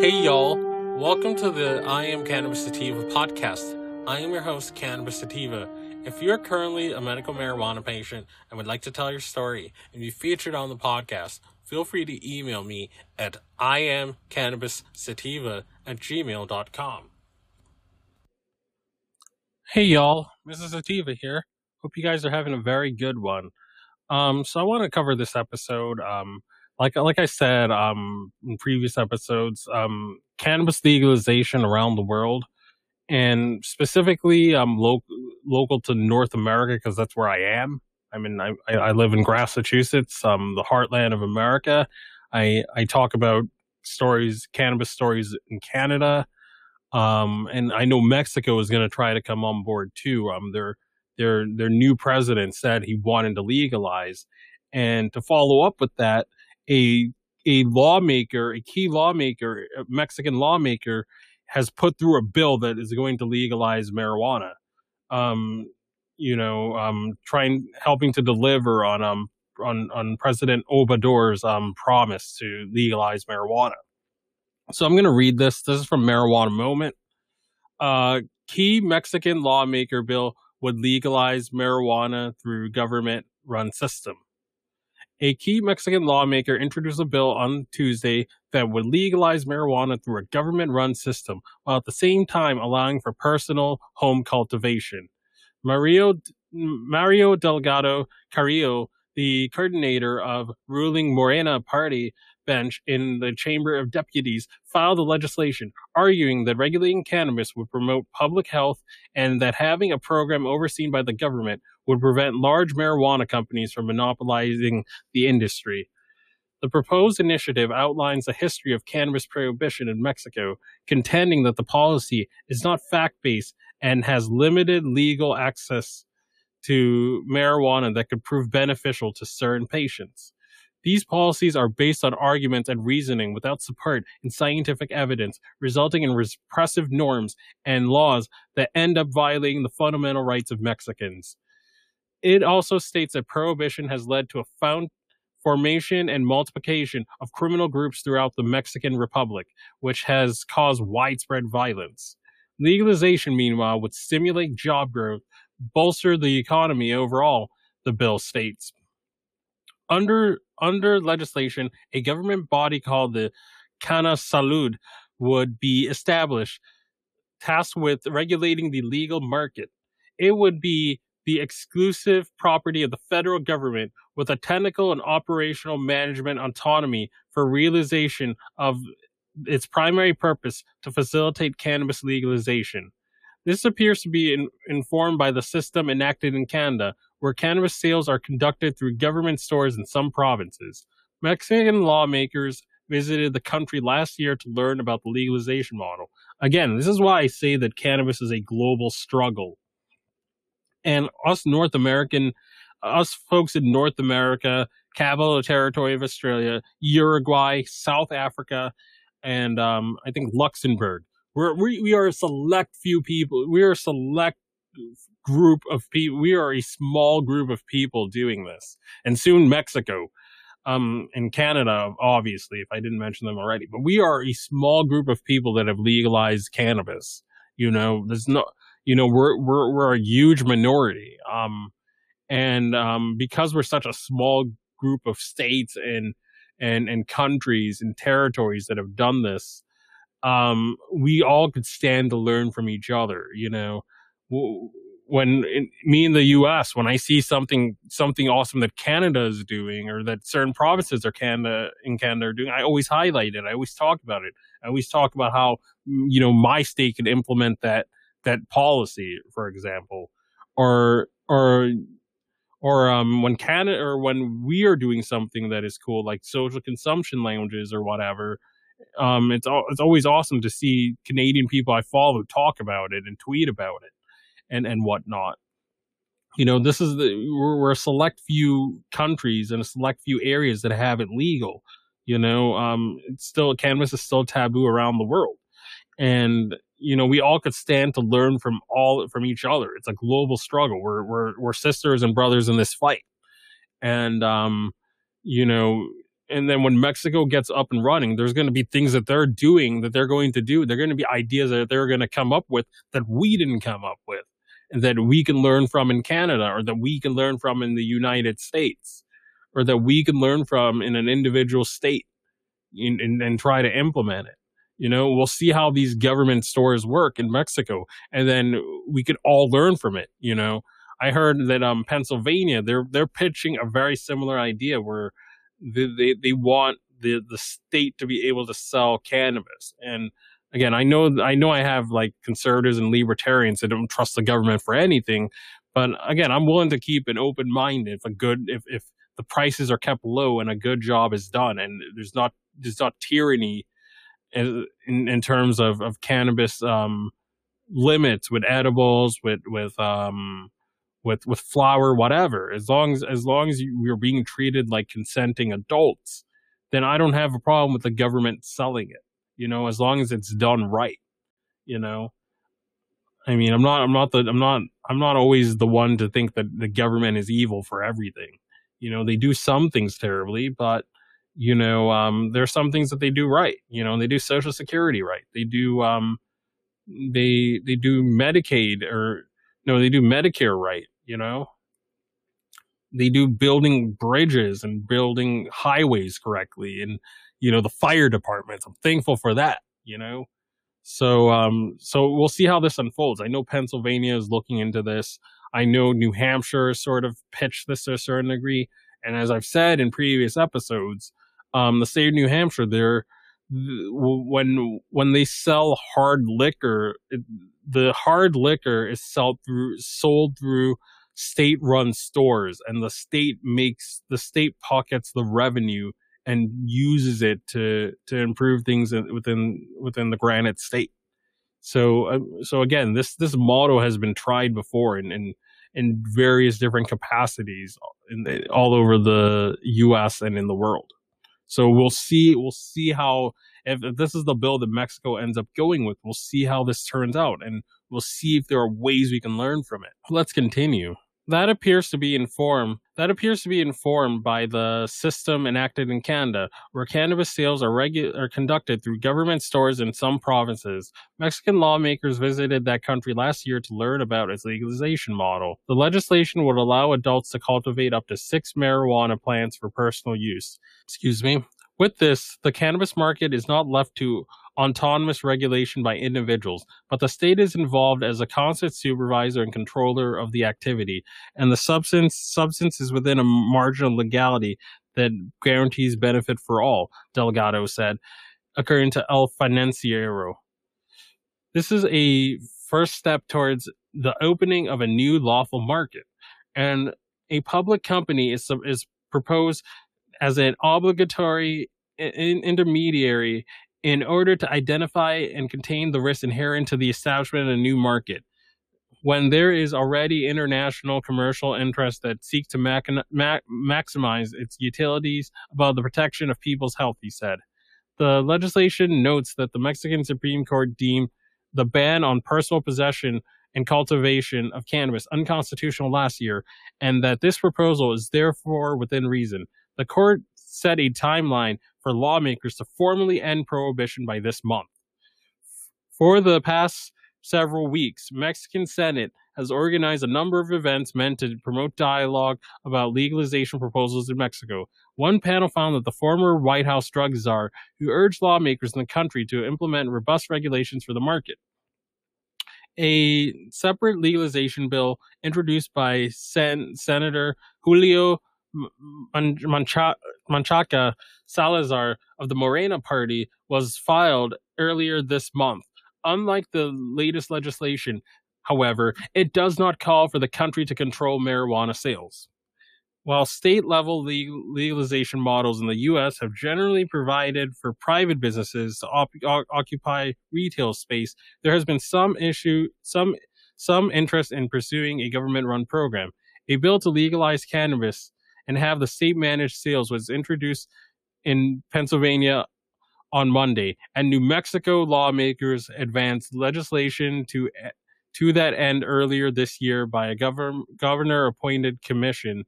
Hey, y'all. Welcome to the I Am Cannabis Sativa podcast. I am your host, Cannabis Sativa. If you're currently a medical marijuana patient and would like to tell your story and be featured on the podcast, feel free to email me at iamcannabissativa at gmail.com. Hey, y'all. Mrs. Sativa here. Hope you guys are having a very good one. Um, so I want to cover this episode. Um, like like I said um, in previous episodes, um, cannabis legalization around the world, and specifically um, lo- local to North America because that's where I am. I mean, I, I live in Massachusetts, um, the heartland of America. I I talk about stories, cannabis stories in Canada, um, and I know Mexico is going to try to come on board too. Um, their their their new president said he wanted to legalize, and to follow up with that, a a lawmaker, a key lawmaker, a Mexican lawmaker, has put through a bill that is going to legalize marijuana. Um, you know, um, trying helping to deliver on um on on President Obrador's um promise to legalize marijuana. So I'm going to read this. This is from Marijuana Moment. Uh, key Mexican lawmaker bill would legalize marijuana through government run system a key Mexican lawmaker introduced a bill on Tuesday that would legalize marijuana through a government run system while at the same time allowing for personal home cultivation. Mario, Mario Delgado Carrillo, the coordinator of ruling Morena party, bench in the Chamber of Deputies filed the legislation arguing that regulating cannabis would promote public health and that having a program overseen by the government would prevent large marijuana companies from monopolizing the industry. The proposed initiative outlines the history of cannabis prohibition in Mexico, contending that the policy is not fact based and has limited legal access to marijuana that could prove beneficial to certain patients. These policies are based on arguments and reasoning without support in scientific evidence, resulting in repressive norms and laws that end up violating the fundamental rights of Mexicans. It also states that prohibition has led to a found formation and multiplication of criminal groups throughout the Mexican Republic, which has caused widespread violence. Legalization, meanwhile, would stimulate job growth, bolster the economy overall, the bill states. Under under legislation, a government body called the Cana Salud would be established, tasked with regulating the legal market. It would be the exclusive property of the federal government with a technical and operational management autonomy for realization of its primary purpose to facilitate cannabis legalization. This appears to be in, informed by the system enacted in Canada, where cannabis sales are conducted through government stores in some provinces. Mexican lawmakers visited the country last year to learn about the legalization model. Again, this is why I say that cannabis is a global struggle. And us North American, us folks in North America, capital territory of Australia, Uruguay, South Africa, and um, I think Luxembourg. We're, we, we are a select few people. We are a select group of people. We are a small group of people doing this, and soon Mexico, um, and Canada, obviously, if I didn't mention them already. But we are a small group of people that have legalized cannabis. You know, there's no, you know, we're we're we're a huge minority. Um, and um, because we're such a small group of states and and and countries and territories that have done this, um, we all could stand to learn from each other. You know, when in, me in the U.S. when I see something something awesome that Canada is doing or that certain provinces are Canada in Canada are doing, I always highlight it. I always talk about it. I always talk about how mm, you know my state could implement that that policy, for example, or or or um, when Canada or when we are doing something that is cool, like social consumption lounges or whatever. Um, it's it's always awesome to see Canadian people I follow talk about it and tweet about it and and whatnot. You know, this is the we're, we're a select few countries and a select few areas that have it legal. You know, um, it's still cannabis is still taboo around the world, and you know we all could stand to learn from all from each other. It's a global struggle. We're we're we're sisters and brothers in this fight, and um, you know, and then when Mexico gets up and running, there's going to be things that they're doing that they're going to do. They're going to be ideas that they're going to come up with that we didn't come up with and that we can learn from in Canada or that we can learn from in the United States or that we can learn from in an individual state in, in, and try to implement it. You know, we'll see how these government stores work in Mexico and then we could all learn from it, you know. I heard that um Pennsylvania they're they're pitching a very similar idea where they, they, they want the, the state to be able to sell cannabis. And again, I know, I know I have like conservatives and libertarians that don't trust the government for anything. But again, I'm willing to keep an open mind if a good, if, if the prices are kept low and a good job is done and there's not, there's not tyranny in, in terms of, of cannabis, um, limits with edibles, with, with, um, with with flour, whatever. As long as as long as you, are being treated like consenting adults, then I don't have a problem with the government selling it. You know, as long as it's done right. You know, I mean, I'm not I'm not the I'm not I'm not always the one to think that the government is evil for everything. You know, they do some things terribly, but you know, um, there's some things that they do right. You know, they do Social Security right. They do um, they they do Medicaid or no, they do Medicare right you know? They do building bridges and building highways correctly and you know the fire departments. I'm thankful for that you know? So um so we'll see how this unfolds. I know pennsylvania is looking into this. I know new hampshire sort of pitched this to a certain degree. And as i've said in previous episodes um the state of new hampshire they're when when they sell hard liquor the hard liquor is sold through sold through state run stores and the state makes the state pockets the revenue and uses it to to improve things within within the granite state. So uh, so again this this model has been tried before in in, in various different capacities in the, all over the US and in the world so we'll see we'll see how if, if this is the bill that Mexico ends up going with we'll see how this turns out and we'll see if there are ways we can learn from it. Let's continue that appears to be informed that appears to be informed by the system enacted in Canada, where cannabis sales are regu- are conducted through government stores in some provinces. Mexican lawmakers visited that country last year to learn about its legalization model. The legislation would allow adults to cultivate up to six marijuana plants for personal use. Excuse me. With this, the cannabis market is not left to autonomous regulation by individuals, but the state is involved as a constant supervisor and controller of the activity, and the substance substance is within a margin of legality that guarantees benefit for all, Delgado said, according to El Financiero. This is a first step towards the opening of a new lawful market, and a public company is is proposed as an obligatory intermediary in order to identify and contain the risks inherent to the establishment of a new market. When there is already international commercial interest that seek to mac- ma- maximize its utilities above the protection of people's health, he said. The legislation notes that the Mexican Supreme Court deemed the ban on personal possession and cultivation of cannabis unconstitutional last year, and that this proposal is therefore within reason. The court set a timeline for lawmakers to formally end prohibition by this month. For the past several weeks, Mexican Senate has organized a number of events meant to promote dialogue about legalization proposals in Mexico. One panel found that the former White House drug czar, who urged lawmakers in the country to implement robust regulations for the market. A separate legalization bill introduced by Sen- Senator Julio Menchaca Salazar of the Morena Party was filed earlier this month. Unlike the latest legislation, however, it does not call for the country to control marijuana sales. While state level legalization models in the U.S. have generally provided for private businesses to op- occupy retail space, there has been some issue, some some interest in pursuing a government-run program. A bill to legalize cannabis and have the state managed sales was introduced in Pennsylvania on Monday, and New Mexico lawmakers advanced legislation to to that end earlier this year by a governor governor appointed commission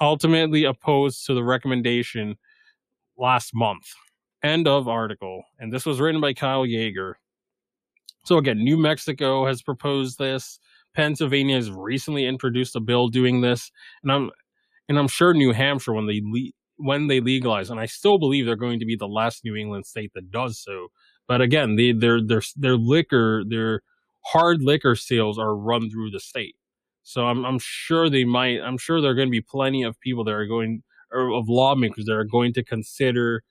ultimately opposed to the recommendation last month. End of article. And this was written by Kyle Jaeger. So again, New Mexico has proposed this. Pennsylvania has recently introduced a bill doing this, and I'm and I'm sure New Hampshire when they le- when they legalize, and I still believe they're going to be the last New England state that does so. But again, they, their their their liquor, their hard liquor sales are run through the state. So I'm I'm sure they might. I'm sure there are going to be plenty of people that are going or of lawmakers that are going to consider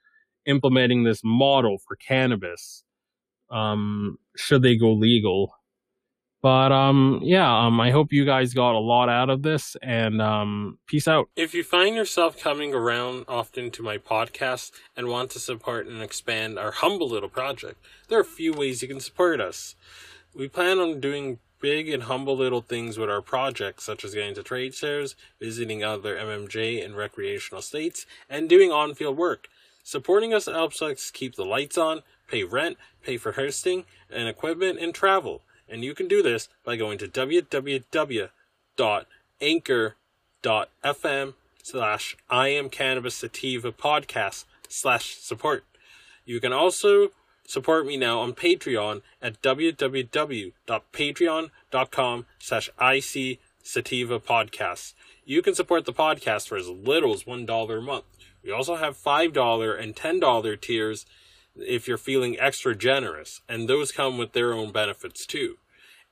implementing this model for cannabis. Um, should they go legal? But um, yeah, um, I hope you guys got a lot out of this, and um, peace out. If you find yourself coming around often to my podcast and want to support and expand our humble little project, there are a few ways you can support us. We plan on doing big and humble little things with our projects, such as getting to trade shows, visiting other MMJ and recreational states, and doing on field work. Supporting us helps us keep the lights on, pay rent, pay for hosting and equipment, and travel. And you can do this by going to www.anchor.fm slash I am cannabis sativa podcast slash support. You can also support me now on Patreon at www.patreon.com slash IC sativa podcast. You can support the podcast for as little as $1 a month. We also have $5 and $10 tiers if you're feeling extra generous, and those come with their own benefits too.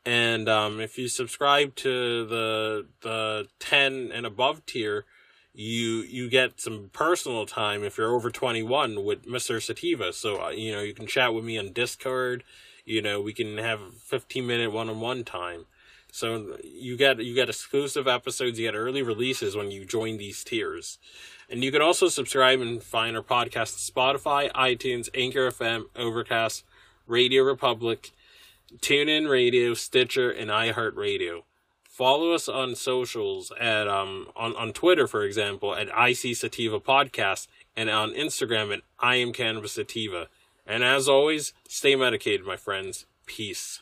And um, if you subscribe to the the ten and above tier, you you get some personal time if you're over 21 with Mr. Sativa. So uh, you know you can chat with me on Discord. You know we can have 15 minute one on one time. So you get you get exclusive episodes, you get early releases when you join these tiers. And you can also subscribe and find our podcast on Spotify, iTunes, Anchor FM, Overcast, Radio Republic, TuneIn Radio, Stitcher, and iHeartRadio. Follow us on socials at um on, on Twitter, for example, at IC Sativa Podcast, and on Instagram at I am Cannabis Sativa. And as always, stay medicated, my friends. Peace.